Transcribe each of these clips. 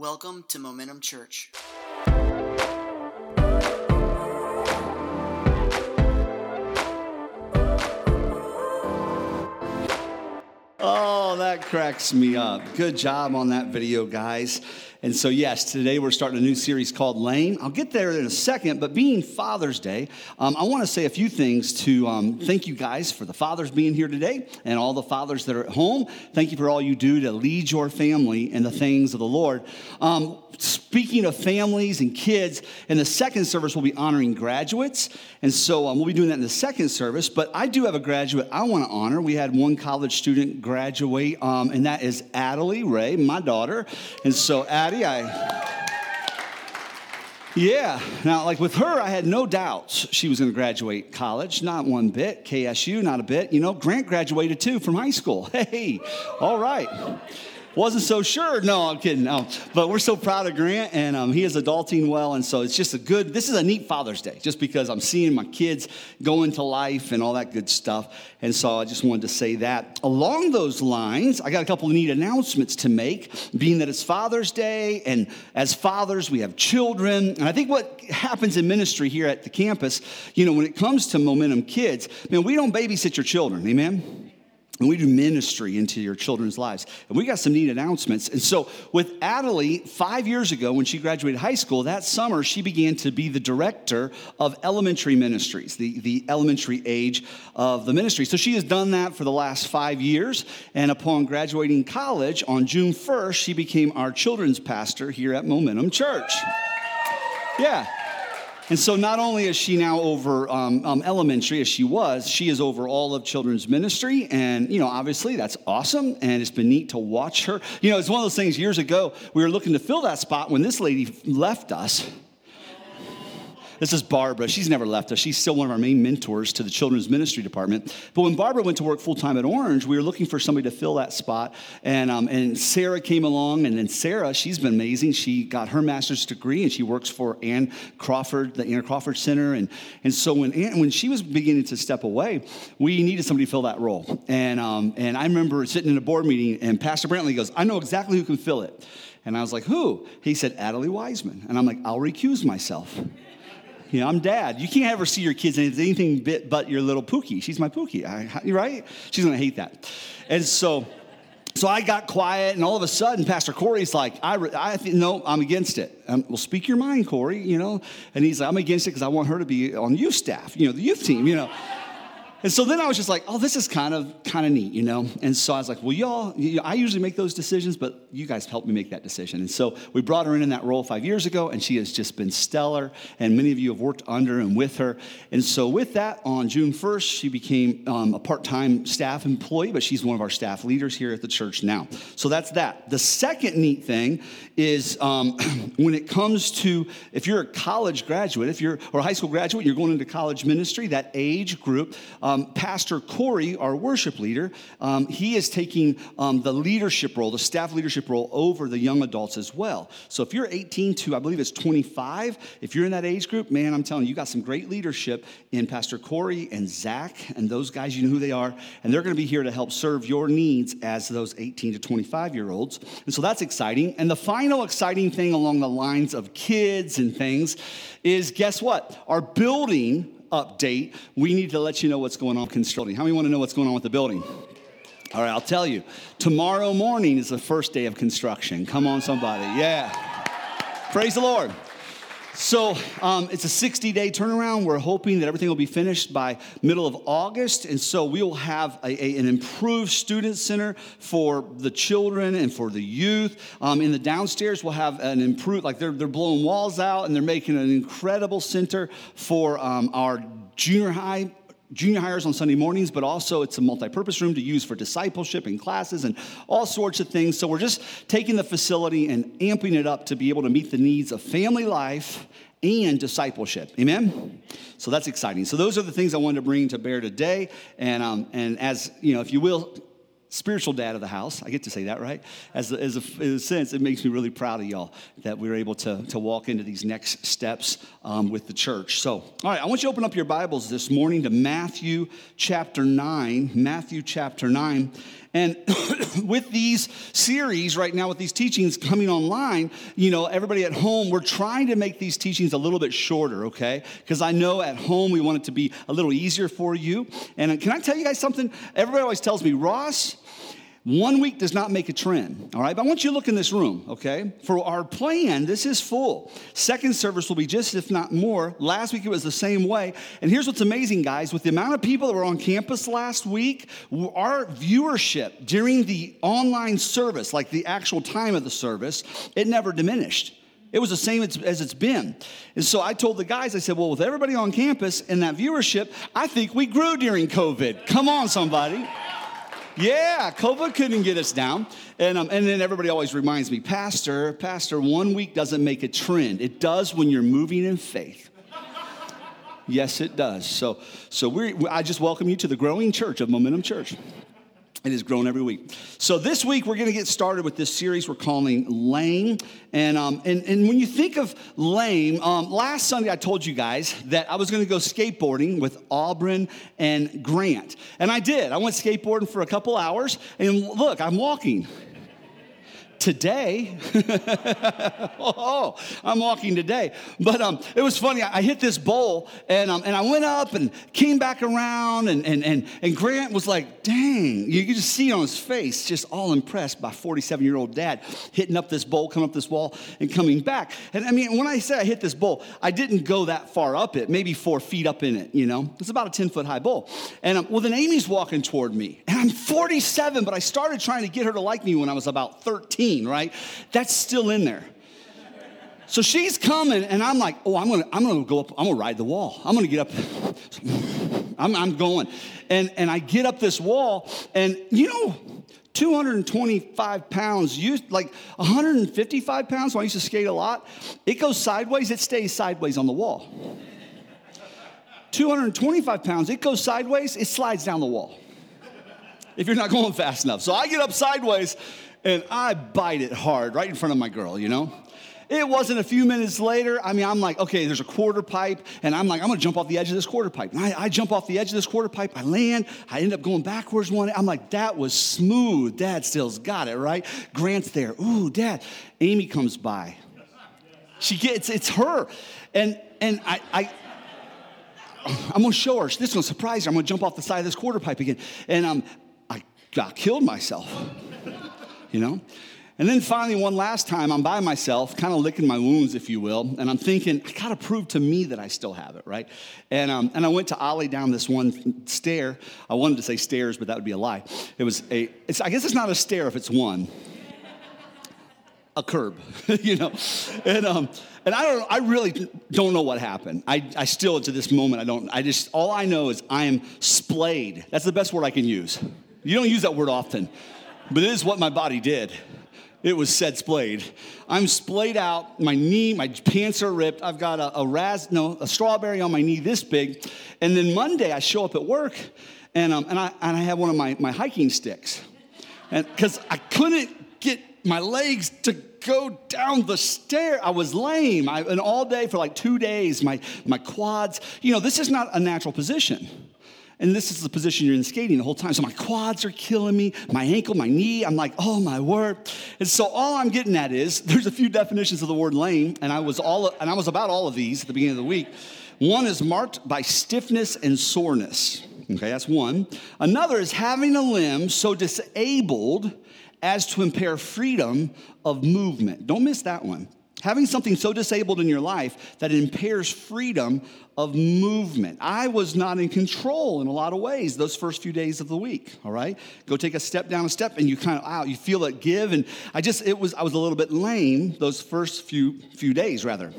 Welcome to Momentum Church. Oh, that cracks me up. Good job on that video, guys. And so, yes, today we're starting a new series called Lame. I'll get there in a second, but being Father's Day, um, I want to say a few things to um, thank you guys for the fathers being here today and all the fathers that are at home. Thank you for all you do to lead your family in the things of the Lord. Um, speaking of families and kids, in the second service, we'll be honoring graduates. And so um, we'll be doing that in the second service. But I do have a graduate I want to honor. We had one college student graduate, um, and that is Adelie Ray, my daughter. And so, Addie, I. Yeah. Now, like with her, I had no doubts she was going to graduate college. Not one bit. KSU, not a bit. You know, Grant graduated too from high school. Hey, all right wasn't so sure. No, I'm kidding. No. But we're so proud of Grant, and um, he is adulting well. And so it's just a good, this is a neat Father's Day, just because I'm seeing my kids go into life and all that good stuff. And so I just wanted to say that. Along those lines, I got a couple of neat announcements to make, being that it's Father's Day, and as fathers, we have children. And I think what happens in ministry here at the campus, you know, when it comes to Momentum Kids, man, we don't babysit your children, amen? And we do ministry into your children's lives. And we got some neat announcements. And so, with Adelie, five years ago, when she graduated high school, that summer, she began to be the director of elementary ministries, the, the elementary age of the ministry. So, she has done that for the last five years. And upon graduating college on June 1st, she became our children's pastor here at Momentum Church. Yeah. And so, not only is she now over um, um, elementary as she was, she is over all of children's ministry. And, you know, obviously that's awesome. And it's been neat to watch her. You know, it's one of those things years ago, we were looking to fill that spot when this lady left us. This is Barbara. She's never left us. She's still one of our main mentors to the children's ministry department. But when Barbara went to work full time at Orange, we were looking for somebody to fill that spot. And, um, and Sarah came along. And then Sarah, she's been amazing. She got her master's degree and she works for Ann Crawford, the Ann Crawford Center. And, and so when, Ann, when she was beginning to step away, we needed somebody to fill that role. And, um, and I remember sitting in a board meeting and Pastor Brantley goes, I know exactly who can fill it. And I was like, who? He said, Adelie Wiseman. And I'm like, I'll recuse myself. You know, I'm dad. You can't ever see your kids as anything but your little Pookie. She's my Pookie, right? She's gonna hate that. And so, so I got quiet, and all of a sudden, Pastor Corey's like, I, I no, I'm against it. Um, well, speak your mind, Corey, you know? And he's like, I'm against it because I want her to be on youth staff, you know, the youth team, you know? And so then I was just like, oh, this is kind of kind of neat, you know. And so I was like, well, y'all, I usually make those decisions, but you guys helped me make that decision. And so we brought her in in that role five years ago, and she has just been stellar. And many of you have worked under and with her. And so with that, on June 1st, she became um, a part-time staff employee, but she's one of our staff leaders here at the church now. So that's that. The second neat thing is um, when it comes to if you're a college graduate, if you're or a high school graduate, you're going into college ministry, that age group. Pastor Corey, our worship leader, um, he is taking um, the leadership role, the staff leadership role, over the young adults as well. So if you're 18 to, I believe it's 25, if you're in that age group, man, I'm telling you, you got some great leadership in Pastor Corey and Zach and those guys, you know who they are, and they're going to be here to help serve your needs as those 18 to 25 year olds. And so that's exciting. And the final exciting thing along the lines of kids and things is guess what? Our building update, we need to let you know what's going on with construction. How many want to know what's going on with the building? All right, I'll tell you. Tomorrow morning is the first day of construction. Come on, somebody. Yeah. Praise the Lord. So um, it's a 60 day turnaround. We're hoping that everything will be finished by middle of August. And so we will have a, a, an improved student center for the children and for the youth. Um, in the downstairs, we'll have an improved, like they're, they're blowing walls out and they're making an incredible center for um, our junior high junior hires on Sunday mornings, but also it's a multi-purpose room to use for discipleship and classes and all sorts of things. So we're just taking the facility and amping it up to be able to meet the needs of family life and discipleship. Amen. So that's exciting. So those are the things I wanted to bring to bear today. And um, and as you know, if you will, spiritual dad of the house. I get to say that, right? As, a, as a, in a sense, it makes me really proud of y'all that we are able to, to walk into these next steps um, with the church. So, all right, I want you to open up your Bibles this morning to Matthew chapter 9. Matthew chapter 9. And with these series right now, with these teachings coming online, you know, everybody at home, we're trying to make these teachings a little bit shorter, okay? Because I know at home we want it to be a little easier for you. And uh, can I tell you guys something? Everybody always tells me, Ross, one week does not make a trend, all right? But I want you to look in this room, okay? For our plan, this is full. Second service will be just, if not more. Last week it was the same way. And here's what's amazing, guys with the amount of people that were on campus last week, our viewership during the online service, like the actual time of the service, it never diminished. It was the same as it's been. And so I told the guys, I said, well, with everybody on campus and that viewership, I think we grew during COVID. Come on, somebody. Yeah, COVID couldn't get us down. And, um, and then everybody always reminds me, Pastor, Pastor, one week doesn't make a trend. It does when you're moving in faith. yes, it does. So, so we I just welcome you to the growing church of Momentum Church. It has grown every week. So this week we're going to get started with this series we're calling Lame. And, um, and, and when you think of lame, um, last Sunday I told you guys that I was going to go skateboarding with Auburn and Grant. And I did. I went skateboarding for a couple hours. And look, I'm walking today. oh, I'm walking today. But um, it was funny. I hit this bowl and, um, and I went up and came back around. And, and, and, and Grant was like, dang, you could just see on his face, just all impressed by 47 year old dad hitting up this bowl, coming up this wall, and coming back. And I mean, when I say I hit this bowl, I didn't go that far up it, maybe four feet up in it, you know? It's about a 10 foot high bowl. And um, well, then Amy's walking toward me. And I'm 47, but I started trying to get her to like me when I was about 13 right? That's still in there. So she's coming, and I'm like, oh, I'm gonna, I'm gonna go up, I'm gonna ride the wall. I'm gonna get up. I'm, I'm going. And, and I get up this wall, and you know, 225 pounds, you, like 155 pounds when I used to skate a lot, it goes sideways, it stays sideways on the wall. 225 pounds, it goes sideways, it slides down the wall. If you're not going fast enough. So I get up sideways and I bite it hard right in front of my girl, you know? It wasn't a few minutes later. I mean, I'm like, okay, there's a quarter pipe, and I'm like, I'm gonna jump off the edge of this quarter pipe. And I, I jump off the edge of this quarter pipe, I land, I end up going backwards one. I'm like, that was smooth. Dad still's got it, right? Grant's there. Ooh, Dad. Amy comes by. She gets, it's her. And and I, I I'm gonna show her. This is gonna surprise her. I'm gonna jump off the side of this quarter pipe again. And um, I got killed myself you know? And then finally, one last time, I'm by myself, kind of licking my wounds, if you will, and I'm thinking, I gotta prove to me that I still have it, right? And, um, and I went to Ollie down this one stair. I wanted to say stairs, but that would be a lie. It was a, it's, I guess it's not a stair if it's one, a curb, you know? And, um, and I don't, I really don't know what happened. I, I still, to this moment, I don't, I just, all I know is I am splayed. That's the best word I can use. You don't use that word often. But it is what my body did. It was said splayed. I'm splayed out. My knee, my pants are ripped. I've got a, a ras, no, a strawberry on my knee this big. And then Monday I show up at work and, um, and, I, and I have one of my, my hiking sticks. And because I couldn't get my legs to go down the stair. I was lame. I, and all day for like two days, my, my quads, you know, this is not a natural position. And this is the position you're in skating the whole time. So my quads are killing me, my ankle, my knee. I'm like, oh my word. And so all I'm getting at is there's a few definitions of the word lame, and I was all and I was about all of these at the beginning of the week. One is marked by stiffness and soreness. Okay, that's one. Another is having a limb so disabled as to impair freedom of movement. Don't miss that one. Having something so disabled in your life that it impairs freedom of movement. I was not in control in a lot of ways those first few days of the week, all right? Go take a step down a step and you kind of out, you feel it give and I just it was I was a little bit lame those first few few days rather.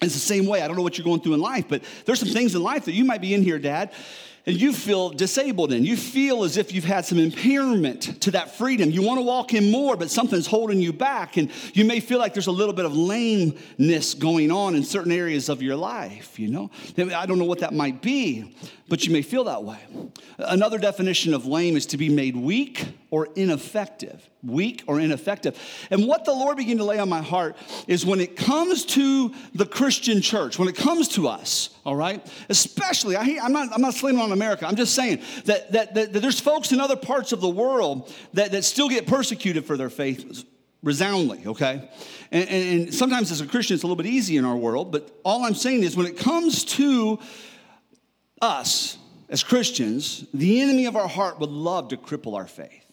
It's the same way. I don't know what you're going through in life, but there's some things in life that you might be in here, dad, and you feel disabled in. You feel as if you've had some impairment to that freedom. You want to walk in more, but something's holding you back. And you may feel like there's a little bit of lameness going on in certain areas of your life, you know? I don't know what that might be. But you may feel that way. Another definition of lame is to be made weak or ineffective. Weak or ineffective. And what the Lord began to lay on my heart is when it comes to the Christian church, when it comes to us, all right, especially, I, am not, I'm not slamming on America, I'm just saying that, that, that, that, there's folks in other parts of the world that, that still get persecuted for their faith resoundingly, okay? And, and, and sometimes as a Christian, it's a little bit easy in our world, but all I'm saying is when it comes to us as Christians, the enemy of our heart would love to cripple our faith.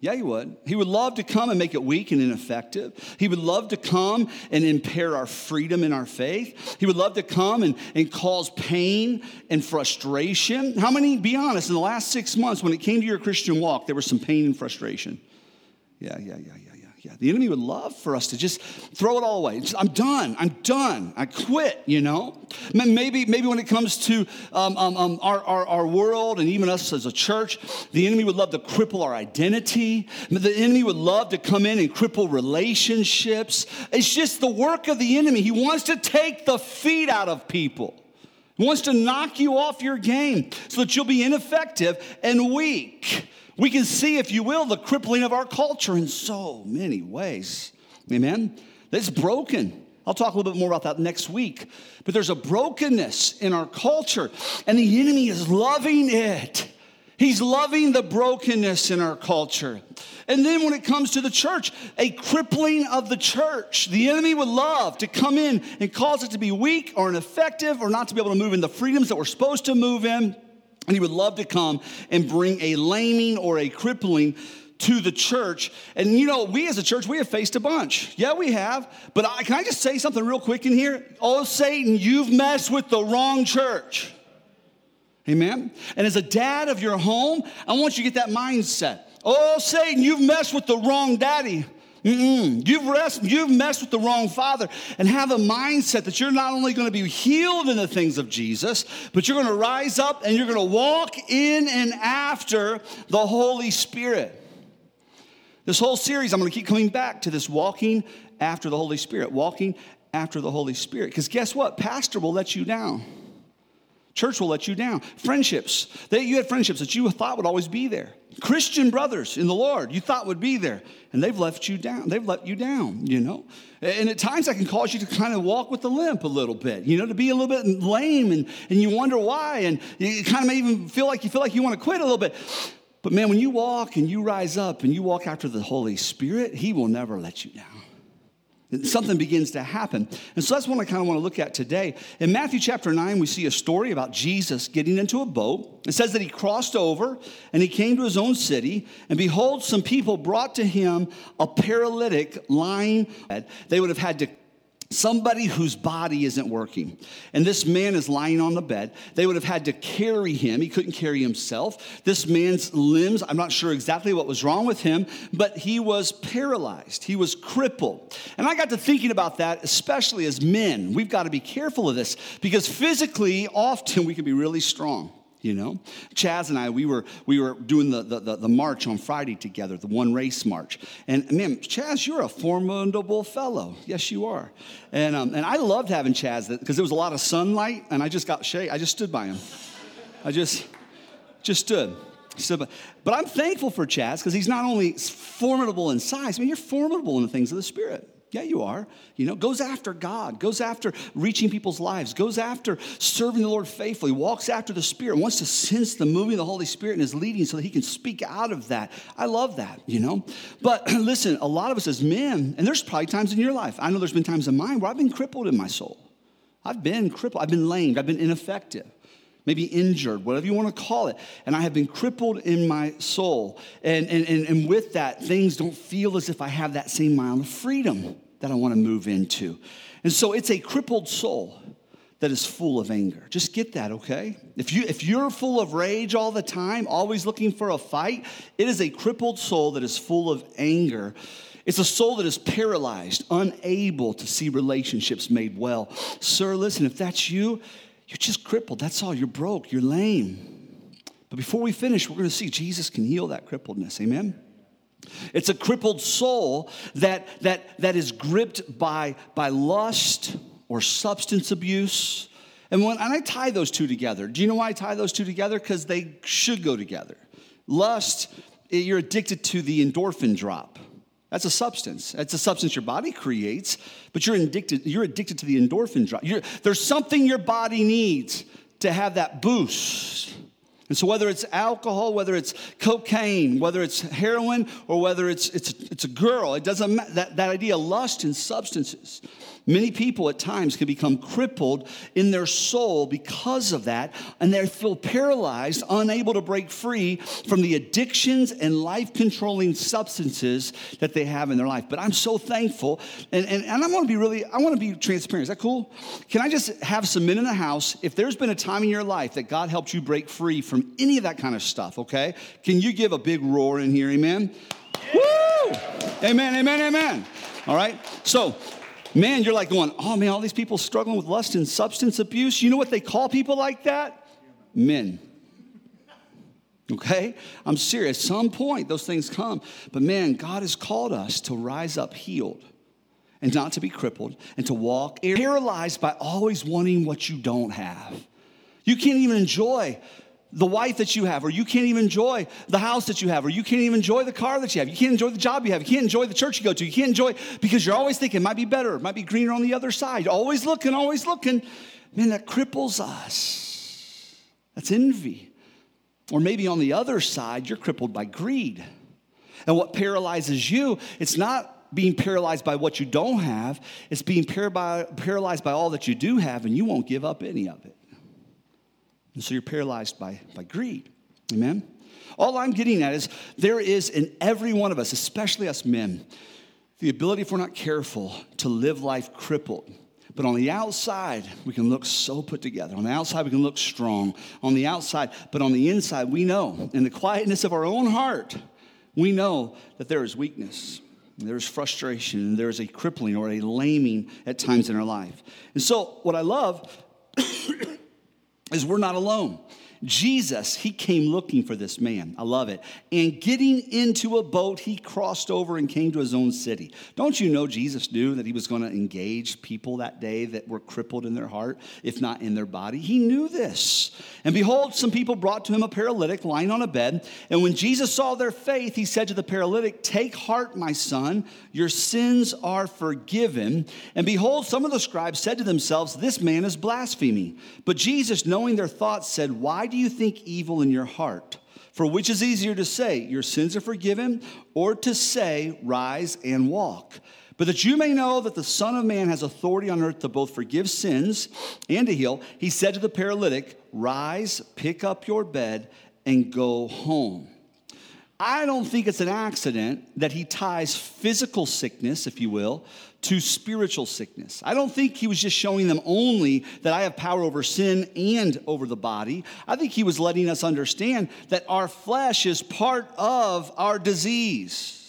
Yeah, he would. He would love to come and make it weak and ineffective. He would love to come and impair our freedom in our faith. He would love to come and, and cause pain and frustration. How many, be honest, in the last six months when it came to your Christian walk, there was some pain and frustration? Yeah, yeah, yeah, yeah. Yeah, the enemy would love for us to just throw it all away. Just, I'm done. I'm done. I quit, you know? Maybe, maybe when it comes to um, um, um, our, our, our world and even us as a church, the enemy would love to cripple our identity. The enemy would love to come in and cripple relationships. It's just the work of the enemy. He wants to take the feet out of people. He wants to knock you off your game so that you'll be ineffective and weak. We can see, if you will, the crippling of our culture in so many ways. Amen? It's broken. I'll talk a little bit more about that next week. But there's a brokenness in our culture, and the enemy is loving it. He's loving the brokenness in our culture. And then when it comes to the church, a crippling of the church. The enemy would love to come in and cause it to be weak or ineffective or not to be able to move in the freedoms that we're supposed to move in. And he would love to come and bring a laming or a crippling to the church. And you know, we as a church, we have faced a bunch. Yeah, we have. But I, can I just say something real quick in here? Oh, Satan, you've messed with the wrong church. Amen? And as a dad of your home, I want you to get that mindset. Oh, Satan, you've messed with the wrong daddy. Mm-mm. You've, rest, you've messed with the wrong father and have a mindset that you're not only going to be healed in the things of Jesus, but you're going to rise up and you're going to walk in and after the Holy Spirit. This whole series, I'm going to keep coming back to this walking after the Holy Spirit, walking after the Holy Spirit. Because guess what? Pastor will let you down. Church will let you down. Friendships, that you had friendships that you thought would always be there. Christian brothers in the Lord you thought would be there, and they've left you down. They've let you down, you know. And at times that can cause you to kind of walk with the limp a little bit, you know, to be a little bit lame and, and you wonder why. And you kind of may even feel like you feel like you want to quit a little bit. But man, when you walk and you rise up and you walk after the Holy Spirit, He will never let you down something begins to happen. And so that's what I kind of want to look at today. In Matthew chapter 9, we see a story about Jesus getting into a boat. It says that he crossed over and he came to his own city, and behold, some people brought to him a paralytic lying. They would have had to somebody whose body isn't working. And this man is lying on the bed. They would have had to carry him. He couldn't carry himself. This man's limbs, I'm not sure exactly what was wrong with him, but he was paralyzed. He was crippled. And I got to thinking about that, especially as men. We've got to be careful of this because physically, often we can be really strong you know? Chaz and i we were we were doing the, the, the, march on friday together the one race march. And man chaz you're a formidable fellow. Yes you are. And, um, and i loved having chaz because there was a lot of sunlight and i just got shade i just stood by him. I just just stood. Stood by. but i'm thankful for chaz because he's not only formidable in size i mean you're formidable in the things of the spirit yeah, you are. You know, goes after God, goes after reaching people's lives, goes after serving the Lord faithfully, walks after the Spirit, wants to sense the moving of the Holy Spirit and his leading so that he can speak out of that. I love that, you know. But listen, a lot of us as men, and there's probably times in your life, I know there's been times in mine where I've been crippled in my soul. I've been crippled, I've been lamed, I've been ineffective maybe injured, whatever you want to call it. And I have been crippled in my soul. And, and, and, and with that, things don't feel as if I have that same amount of freedom that I want to move into. And so it's a crippled soul that is full of anger. Just get that, okay? If you if you're full of rage all the time, always looking for a fight, it is a crippled soul that is full of anger. It's a soul that is paralyzed, unable to see relationships made well. Sir, listen, if that's you, you're just crippled. That's all. You're broke. You're lame. But before we finish, we're going to see Jesus can heal that crippledness. Amen? It's a crippled soul that, that, that is gripped by, by lust or substance abuse. And when and I tie those two together, do you know why I tie those two together? Because they should go together. Lust, eh, you're addicted to the endorphin drop. That's a substance. That's a substance your body creates, but you're addicted, you're addicted to the endorphin drop. You're, there's something your body needs to have that boost. And so, whether it's alcohol, whether it's cocaine, whether it's heroin, or whether it's, it's, it's a girl, it doesn't matter. That, that idea, lust and substances. Many people at times can become crippled in their soul because of that, and they feel paralyzed, unable to break free from the addictions and life controlling substances that they have in their life. But I'm so thankful, and, and, and I want to be really, I want to be transparent. Is that cool? Can I just have some men in the house? If there's been a time in your life that God helped you break free from any of that kind of stuff, okay? Can you give a big roar in here? Amen? Woo! Amen, amen, amen. All right? So, man, you're like going, oh man, all these people struggling with lust and substance abuse. You know what they call people like that? Men. Okay? I'm serious. At some point, those things come. But man, God has called us to rise up healed and not to be crippled and to walk paralyzed by always wanting what you don't have. You can't even enjoy the wife that you have, or you can't even enjoy the house that you have, or you can't even enjoy the car that you have. You can't enjoy the job you have. You can't enjoy the church you go to. You can't enjoy because you're always thinking it might be better, might be greener on the other side. Always looking, always looking. Man, that cripples us. That's envy. Or maybe on the other side, you're crippled by greed. And what paralyzes you, it's not being paralyzed by what you don't have, it's being paralyzed by all that you do have, and you won't give up any of it. And so you're paralyzed by, by greed. Amen? All I'm getting at is there is in every one of us, especially us men, the ability, if we're not careful, to live life crippled. But on the outside, we can look so put together. On the outside, we can look strong. On the outside, but on the inside, we know, in the quietness of our own heart, we know that there is weakness, there's frustration, and there's a crippling or a laming at times in our life. And so, what I love is we're not alone. Jesus, he came looking for this man. I love it. And getting into a boat, he crossed over and came to his own city. Don't you know Jesus knew that he was going to engage people that day that were crippled in their heart, if not in their body? He knew this. And behold, some people brought to him a paralytic lying on a bed. And when Jesus saw their faith, he said to the paralytic, Take heart, my son, your sins are forgiven. And behold, some of the scribes said to themselves, This man is blaspheming. But Jesus, knowing their thoughts, said, Why do you think evil in your heart? For which is easier to say, Your sins are forgiven, or to say, Rise and walk? But that you may know that the Son of Man has authority on earth to both forgive sins and to heal, he said to the paralytic, Rise, pick up your bed, and go home. I don't think it's an accident that he ties physical sickness, if you will, to spiritual sickness. I don't think he was just showing them only that I have power over sin and over the body. I think he was letting us understand that our flesh is part of our disease.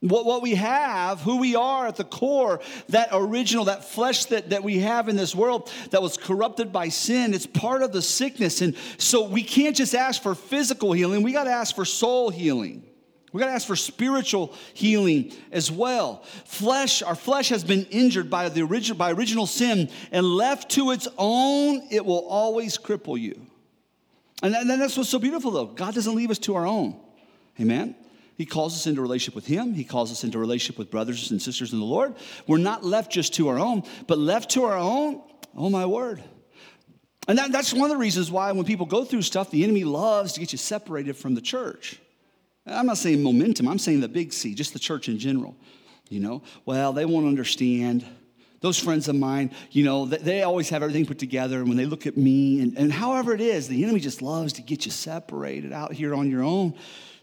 What, what we have, who we are at the core, that original, that flesh that, that we have in this world that was corrupted by sin, it's part of the sickness. And so we can't just ask for physical healing, we got to ask for soul healing. We got to ask for spiritual healing as well. Flesh, our flesh has been injured by the original by original sin, and left to its own, it will always cripple you. And then that's what's so beautiful, though. God doesn't leave us to our own. Amen. He calls us into relationship with Him. He calls us into relationship with brothers and sisters in the Lord. We're not left just to our own, but left to our own, oh my word. And that, that's one of the reasons why when people go through stuff, the enemy loves to get you separated from the church. I'm not saying momentum, I'm saying the big C, just the church in general. You know, well, they won't understand. Those friends of mine, you know, they always have everything put together. And when they look at me, and, and however it is, the enemy just loves to get you separated out here on your own.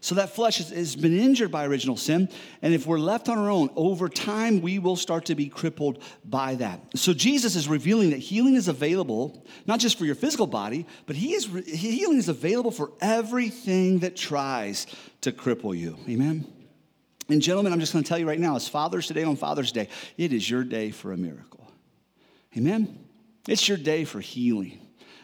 So that flesh has, has, been injured by original sin. And if we're left on our own, over time, we will start to be crippled by that. So Jesus is revealing that healing is available, not just for your physical body, but he is, healing is available for everything that tries to cripple you. Amen? And gentlemen, I'm just going to tell you right now, as Father's Day on Father's Day, it is your day for a miracle. Amen? It's your day for healing.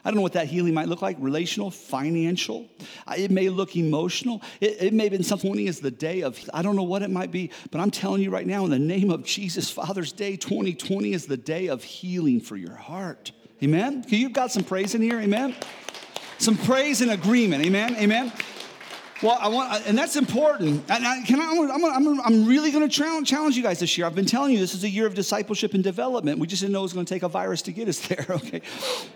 I don't know what that healing might look like relational, financial. It may look emotional. It, it may have been something as the day of, I don't know what it might be, but I'm telling you right now, in the name of Jesus, Father's Day 2020 is the day of healing for your heart. Amen? You've got some praise in here, amen? Some praise and agreement, amen? Amen? Well, I want, and that's important. And I, can I, I'm, I'm, I'm really going to challenge, challenge you guys this year. I've been telling you this is a year of discipleship and development. We just didn't know it was going to take a virus to get us there, okay?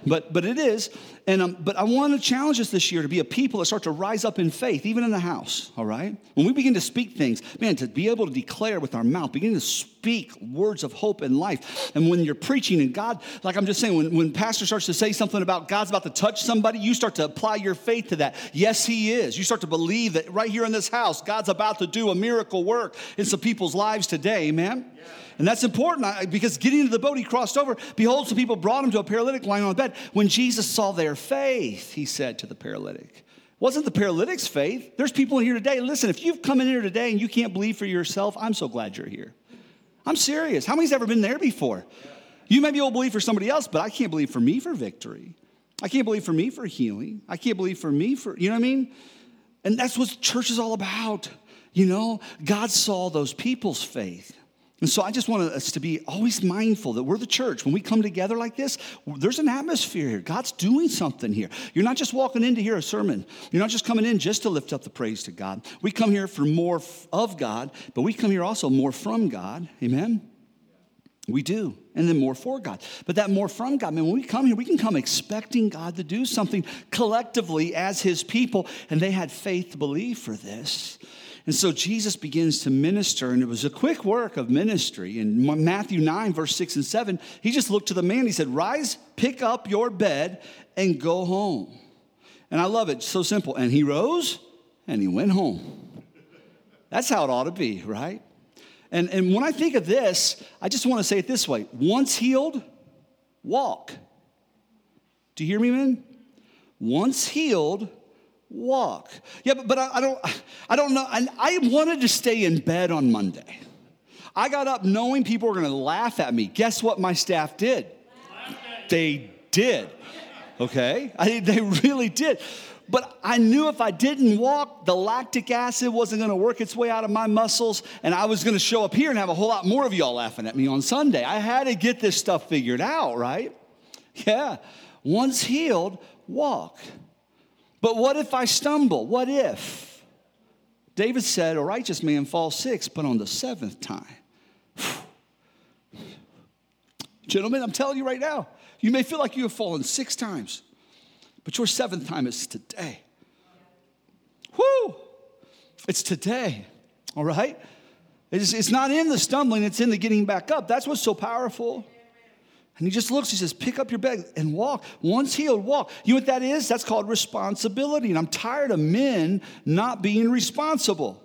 But, but it is. And um, but I want to challenge us this year to be a people that start to rise up in faith, even in the house. All right. When we begin to speak things, man, to be able to declare with our mouth, begin to speak words of hope and life. And when you're preaching and God, like I'm just saying, when, when pastor starts to say something about God's about to touch somebody, you start to apply your faith to that. Yes, He is. You start to believe that right here in this house, God's about to do a miracle work in some people's lives today, amen? Yeah. And that's important because getting into the boat, he crossed over. Behold, some people brought him to a paralytic lying on the bed. When Jesus saw their faith, he said to the paralytic, wasn't the paralytic's faith. There's people in here today. Listen, if you've come in here today and you can't believe for yourself, I'm so glad you're here. I'm serious. How many's ever been there before? You may be able to believe for somebody else, but I can't believe for me for victory. I can't believe for me for healing. I can't believe for me for, you know what I mean? And that's what church is all about. You know, God saw those people's faith. And so I just want us to be always mindful that we're the church. When we come together like this, there's an atmosphere here. God's doing something here. You're not just walking in to hear a sermon. You're not just coming in just to lift up the praise to God. We come here for more of God, but we come here also more from God. Amen? We do. And then more for God. But that more from God, man, when we come here, we can come expecting God to do something collectively as His people. And they had faith to believe for this. And so Jesus begins to minister, and it was a quick work of ministry. In Matthew 9, verse 6 and 7, he just looked to the man. He said, Rise, pick up your bed, and go home. And I love it, so simple. And he rose and he went home. That's how it ought to be, right? And, and when I think of this, I just want to say it this way once healed, walk. Do you hear me, man? Once healed, walk. Yeah, but, but I, I don't I don't know. I, I wanted to stay in bed on Monday. I got up knowing people were going to laugh at me. Guess what my staff did? They did. Okay? I, they really did. But I knew if I didn't walk, the lactic acid wasn't going to work its way out of my muscles, and I was going to show up here and have a whole lot more of y'all laughing at me on Sunday. I had to get this stuff figured out, right? Yeah. Once healed, walk. But what if I stumble? What if? David said, A righteous man falls six, but on the seventh time. Gentlemen, I'm telling you right now, you may feel like you have fallen six times. But your seventh time is today. Whoo! It's today, all right? It's, it's not in the stumbling, it's in the getting back up. That's what's so powerful. And he just looks, he says, Pick up your bed and walk. Once healed, walk. You know what that is? That's called responsibility. And I'm tired of men not being responsible.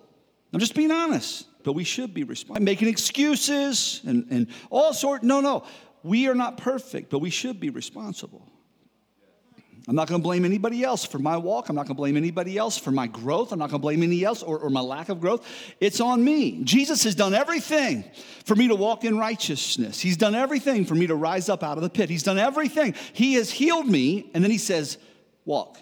I'm just being honest, but we should be responsible. Making excuses and, and all sorts. No, no. We are not perfect, but we should be responsible. I'm not going to blame anybody else for my walk. I'm not going to blame anybody else for my growth. I'm not going to blame anybody else or, or, my lack of growth. It's on me. Jesus has done everything for me to walk in righteousness. He's done everything for me to rise up out of the pit. He's done everything. He has healed me. And then he says, Walk.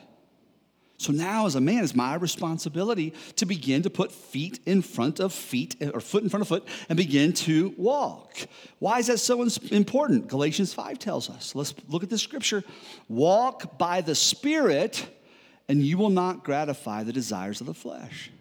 So now, as a man, it's my responsibility to begin to put feet in front of feet, or foot in front of foot, and begin to walk. Why is that so important? Galatians 5 tells us. Let's look at the scripture. Walk by the Spirit, and you will not gratify the desires of the flesh.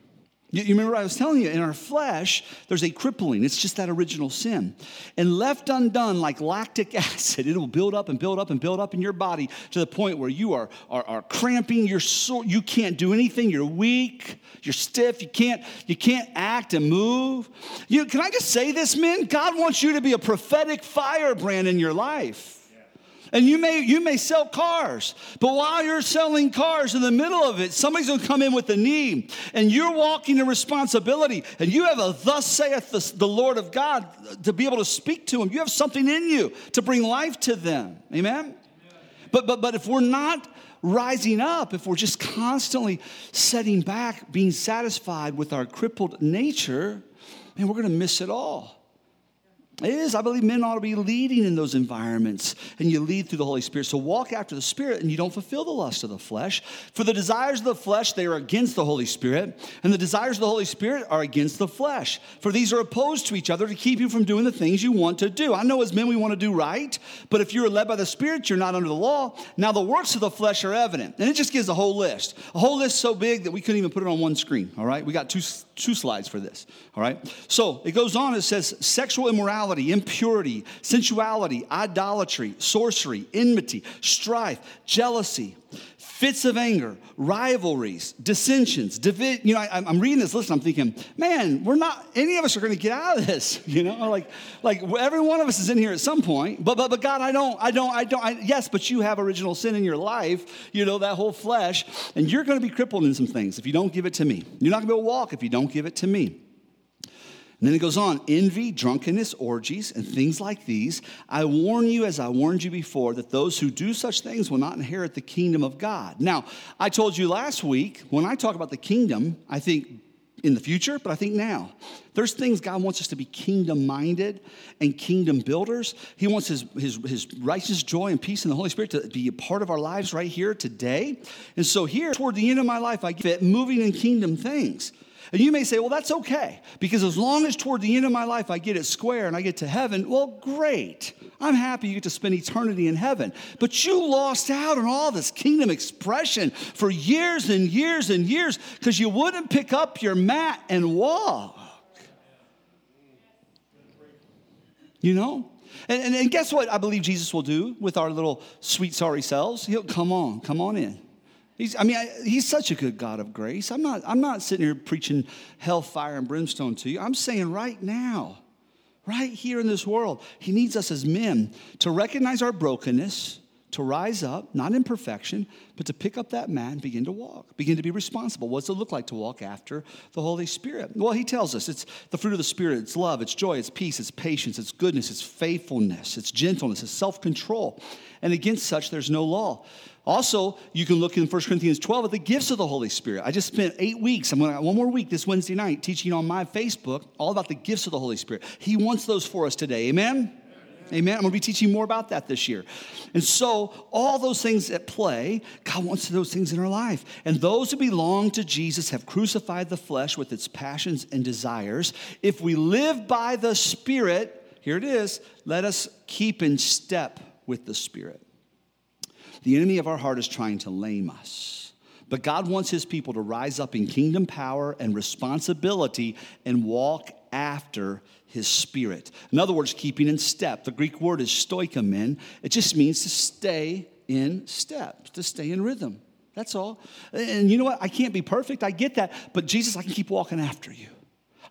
You, remember I was telling you, in our flesh, there's a crippling. It's just that original sin. And left undone, like lactic acid, it will build up and build up and build up in your body to the point where you are, are, are cramping, you're you can't do anything, you're weak, you're stiff, you can't, you can't act and move. You, can I just say this, men? God wants you to be a prophetic firebrand in your life. And you may, you may sell cars, but while you're selling cars in the middle of it, somebody's gonna come in with a need, and you're walking in responsibility, and you have a thus saith the, the Lord of God to be able to speak to them. You have something in you to bring life to them. Amen? But, but, but if we're not rising up, if we're just constantly setting back, being satisfied with our crippled nature, man, we're gonna miss it all. It is. I believe men ought to be leading in those environments, and you lead through the Holy Spirit. So walk after the Spirit, and you don't fulfill the lust of the flesh. For the desires of the flesh, they are against the Holy Spirit, and the desires of the Holy Spirit are against the flesh. For these are opposed to each other to keep you from doing the things you want to do. I know as men we want to do right, but if you're led by the Spirit, you're not under the law. Now the works of the flesh are evident. And it just gives a whole list. A whole list so big that we couldn't even put it on one screen, all right? We got two, two slides for this, all right? So it goes on, it says sexual immorality, impurity, sensuality, idolatry, sorcery, enmity, strife, jealousy, fits of anger, rivalries, dissensions, divi- you know, I, am reading this list. And I'm thinking, man, we're not. Any of us are going to get out of this. You know, like, like every one of us is in here at some point. But, but, but God, I don't, I don't, I don't. I, yes, but you have original sin in your life. You know that whole flesh, and you're going to be crippled in some things if you don't give it to me. You're not going to be able to walk if you don't give it to me. And then it goes on envy, drunkenness, orgies, and things like these. I warn you, as I warned you before, that those who do such things will not inherit the kingdom of God. Now, I told you last week, when I talk about the kingdom, I think in the future, but I think now. There's things God wants us to be kingdom minded and kingdom builders. He wants his, his, his righteous joy and peace in the Holy Spirit to be a part of our lives right here today. And so, here, toward the end of my life, I get moving in kingdom things. And you may say, well, that's okay, because as long as toward the end of my life I get it square and I get to heaven, well, great. I'm happy you get to spend eternity in heaven. But you lost out on all this kingdom expression for years and years and years because you wouldn't pick up your mat and walk. You know? And, and, and, guess what I believe Jesus will do with our little sweet, sorry selves? He'll come on, come on in. He's, I mean, I, he's such a good God of grace. I'm not, I'm not sitting here preaching hellfire and brimstone to you. I'm saying right now, right here in this world, he needs us as men to recognize our brokenness, to rise up, not in perfection, but to pick up that mat and begin to walk, begin to be responsible. What does it look like to walk after the Holy Spirit? Well, he tells us it's the fruit of the Spirit it's love, it's joy, it's peace, it's patience, it's goodness, it's faithfulness, it's gentleness, it's self control. And against such, there's no law. Also, you can look in 1 Corinthians 12 at the gifts of the Holy Spirit. I just spent eight weeks, I'm going one more week this Wednesday night teaching on my Facebook all about the gifts of the Holy Spirit. He wants those for us today. Amen? Amen. I'm going to be teaching more about that this year. And so, all those things at play, God wants those things in our life. And those who belong to Jesus have crucified the flesh with its passions and desires. If we live by the Spirit, here it is, let us keep in step with the Spirit. The enemy of our heart is trying to lame us. But God wants his people to rise up in kingdom power and responsibility and walk after his spirit. In other words, keeping in step. The Greek word is stoichemen. It just means to stay in step, to stay in rhythm. That's all. And you know what? I can't be perfect. I get that. But Jesus, I can keep walking after you.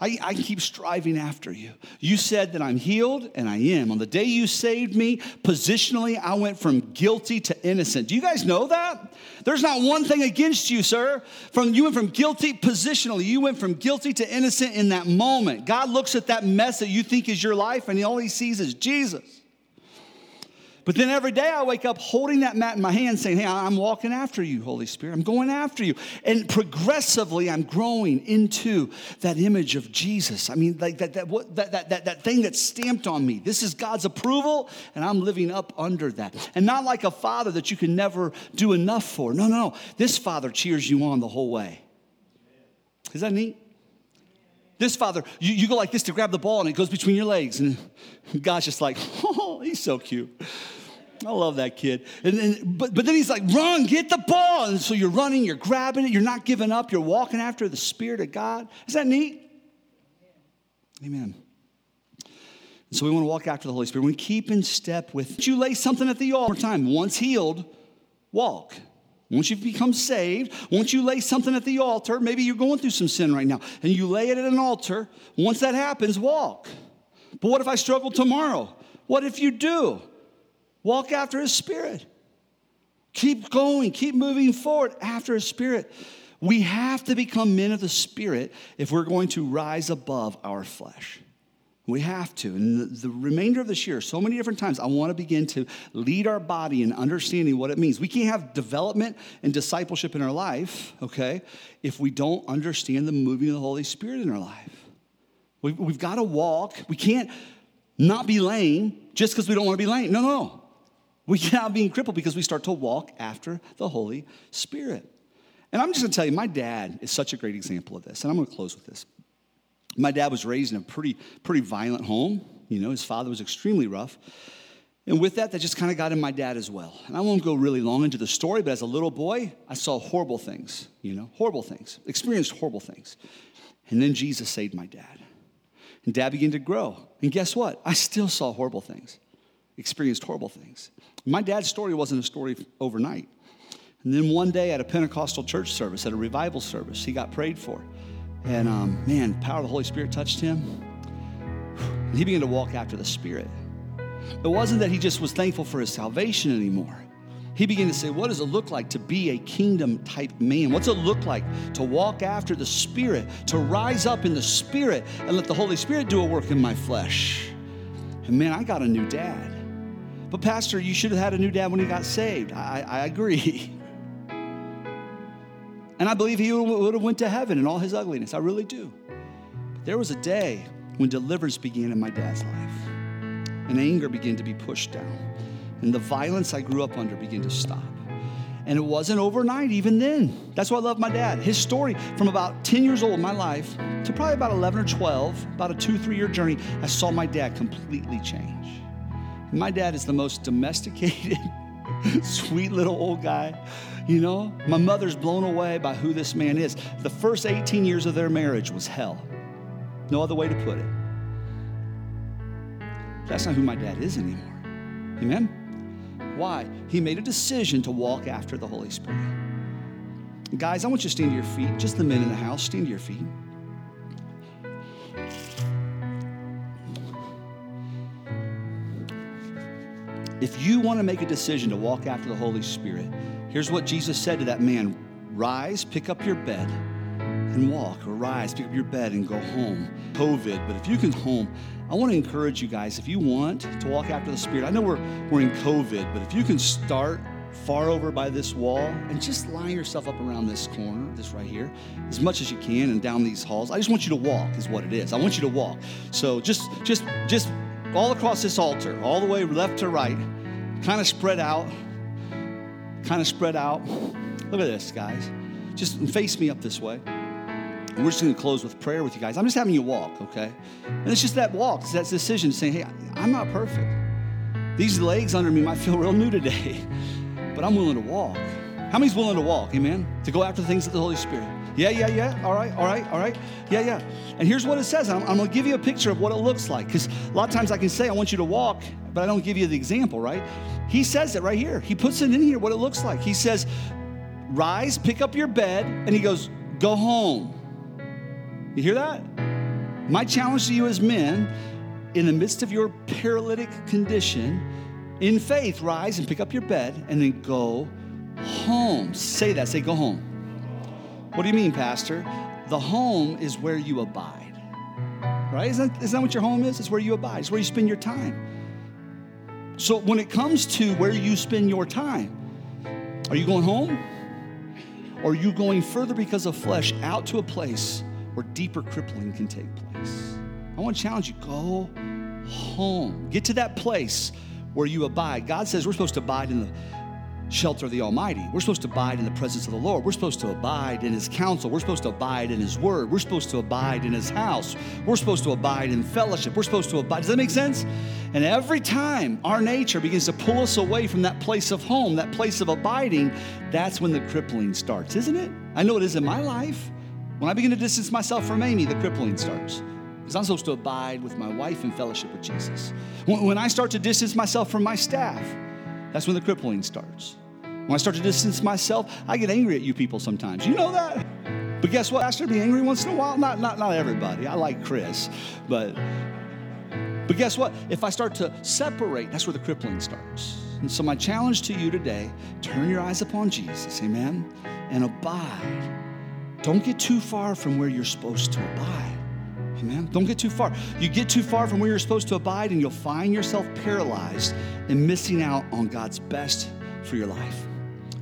I, I keep striving after you. You said that I'm healed, and I am. On the day you saved me, positionally, I went from guilty to innocent. Do you guys know that? There's not one thing against you, sir. From you went from guilty positionally, you went from guilty to innocent in that moment. God looks at that mess that you think is your life, and all He sees is Jesus. But then every day I wake up holding that mat in my hand saying, Hey, I'm walking after you, Holy Spirit. I'm going after you. And progressively I'm growing into that image of Jesus. I mean, like that, that, what, that, that, that, that thing that's stamped on me. This is God's approval, and I'm living up under that. And not like a father that you can never do enough for. No, no, no. This father cheers you on the whole way. Is that neat? This father, you, you go like this to grab the ball and it goes between your legs. And God's just like, oh, he's so cute. I love that kid. And then, but, but then he's like, run, get the ball. And so you're running, you're grabbing it, you're not giving up, you're walking after the Spirit of God. Is that neat? Amen. And so we want to walk after the Holy Spirit. We keep in step with you lay something at the altar time. Once healed, walk. Once you've become saved, once you lay something at the altar, maybe you're going through some sin right now, and you lay it at an altar. Once that happens, walk. But what if I struggle tomorrow? What if you do? Walk after His Spirit. Keep going, keep moving forward after His Spirit. We have to become men of the Spirit if we're going to rise above our flesh. We have to. And the, the, remainder of this year, so many different times, I want to begin to lead our body in understanding what it means. We can't have development and discipleship in our life, okay, if we don't understand the moving of the Holy Spirit in our life. We've, we've got to walk. We can't not be lame just because we don't want to be lame. No, no. We get out being crippled because we start to walk after the Holy Spirit. And I'm just gonna tell you, my dad is such a great example of this. And I'm gonna close with this. My dad was raised in a pretty, pretty violent home. You know, his father was extremely rough. And with that, that just kind of got in my dad as well. And I won't go really long into the story, but as a little boy, I saw horrible things, you know, horrible things, experienced horrible things. And then Jesus saved my dad. And dad began to grow. And guess what? I still saw horrible things, experienced horrible things. My dad's story wasn't a story overnight. And then one day at a Pentecostal church service, at a revival service, he got prayed for. And um, man, power of the Holy Spirit touched him. And he began to walk after the Spirit. It wasn't that he just was thankful for his salvation anymore. He began to say, What does it look like to be a kingdom type man? What's it look like to walk after the Spirit, to rise up in the Spirit and let the Holy Spirit do a work in my flesh? And man, I got a new dad. But, Pastor, you should have had a new dad when he got saved. I, I agree. And I believe he would have went to heaven in all his ugliness. I really do. But there was a day when deliverance began in my dad's life, and anger began to be pushed down, and the violence I grew up under began to stop. And it wasn't overnight, even then. That's why I love my dad. His story from about 10 years old in my life to probably about 11 or 12, about a two, three year journey, I saw my dad completely change. My dad is the most domesticated, sweet little old guy. You know, my mother's blown away by who this man is. The first 18 years of their marriage was hell. No other way to put it. That's not who my dad is anymore. Amen? Why? He made a decision to walk after the Holy Spirit. Guys, I want you to stand to your feet. Just the men in the house, stand to your feet. If you want to make a decision to walk after the Holy Spirit, here's what Jesus said to that man Rise, pick up your bed, and walk, or rise, pick up your bed, and go home. COVID, but if you can home, I want to encourage you guys, if you want to walk after the Spirit, I know we're, we're in COVID, but if you can start far over by this wall and just line yourself up around this corner, this right here, as much as you can, and down these halls. I just want you to walk, is what it is. I want you to walk. So just, just, just all across this altar, all the way left to right, kind of spread out, kind of spread out. Look at this, guys. Just face me up this way. And we're just going to close with prayer with you guys. I'm just having you walk, okay? And it's just that walk, it's that decision saying, hey, I'm not perfect. These legs under me might feel real new today, but I'm willing to walk. How many's willing to walk, amen? To go after the things of the Holy Spirit. Yeah, yeah, yeah. All right, all right, all right. Yeah, yeah. And here's what it says. I'm, I'm going to give you a picture of what it looks like. Because a lot of times I can say, I want you to walk, but I don't give you the example, right? He says it right here. He puts it in here, what it looks like. He says, Rise, pick up your bed, and he goes, Go home. You hear that? My challenge to you as men, in the midst of your paralytic condition, in faith, rise and pick up your bed and then go home. Say that. Say, go home. What do you mean, Pastor? The home is where you abide. Right? Isn't that, isn't that what your home is? It's where you abide, it's where you spend your time. So when it comes to where you spend your time, are you going home? Or are you going further because of flesh out to a place where deeper crippling can take place. I want to challenge you go home. Get to that place where you abide. God says we're supposed to abide in the shelter of the Almighty. We're supposed to abide in the presence of the Lord. We're supposed to abide in His counsel. We're supposed to abide in His word. We're supposed to abide in His house. We're supposed to abide in fellowship. We're supposed to abide. Does that make sense? And every time our nature begins to pull us away from that place of home, that place of abiding, that's when the crippling starts, isn't it? I know it is in my life. When I begin to distance myself from Amy, the crippling starts. Because I'm supposed to abide with my wife in fellowship with Jesus. When I start to distance myself from my staff, that's when the crippling starts. When I start to distance myself, I get angry at you people sometimes. You know that? But guess what? Pastor, be angry once in a while. Not, not, not everybody. I like Chris, but but guess what? If I start to separate, that's where the crippling starts. And so my challenge to you today: turn your eyes upon Jesus, Amen, and abide don't get too far from where you're supposed to abide. Amen. Don't get too far. You get too far from where you're supposed to abide, and you'll find yourself paralyzed and missing out on God's best for your life.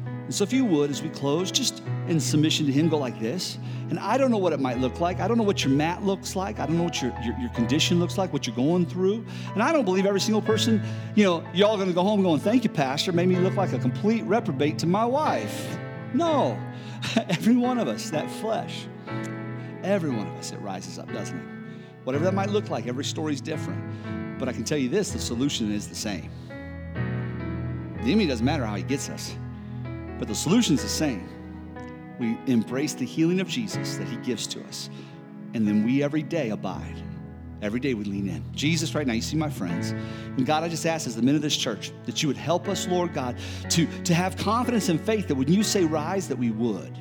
And so, if you would, as we close, just in submission to Him go like this. And I don't know what it might look like. I don't know what your mat looks like. I don't know what your, your, your condition looks like, what you're going through. And I don't believe every single person, you know, y'all gonna go home going, Thank you, Pastor. Made me look like a complete reprobate to my wife. No. every one of us, that flesh, every one of us, it rises up, doesn't it? Whatever that might look like, every story's different. But I can tell you this the solution is the same. The enemy doesn't matter how he gets us, but the solution's the same. We embrace the healing of Jesus that he gives to us, and then we every day abide. Every day we lean in. Jesus, right now, you see my friends. And God, I just ask as the men of this church that you would help us, Lord God, to, to have confidence and faith that when you say rise, that we would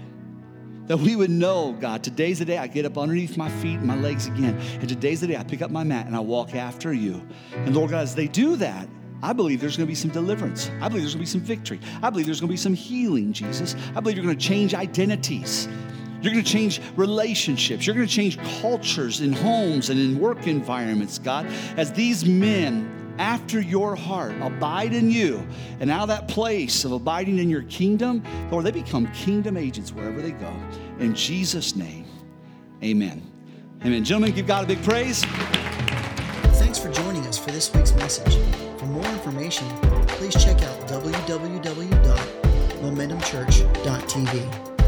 that we would know, God, today's the day I get up underneath my feet and my legs again. And today's the day I pick up my mat and I walk after you. And Lord God, as they do that, I believe there's going to be some deliverance. I believe there's going to be some victory. I believe there's going to be some healing, Jesus. I believe you're going to change identities. You're going to change relationships. You're going to change cultures in homes and in work environments, God. As these men after your heart abide in you. And out of that place of abiding in your kingdom, Lord, they become kingdom agents wherever they go. In Jesus' name, amen. Amen. Gentlemen, give God a big praise. Thanks for joining us for this week's message. For more information, please check out www.momentumchurch.tv.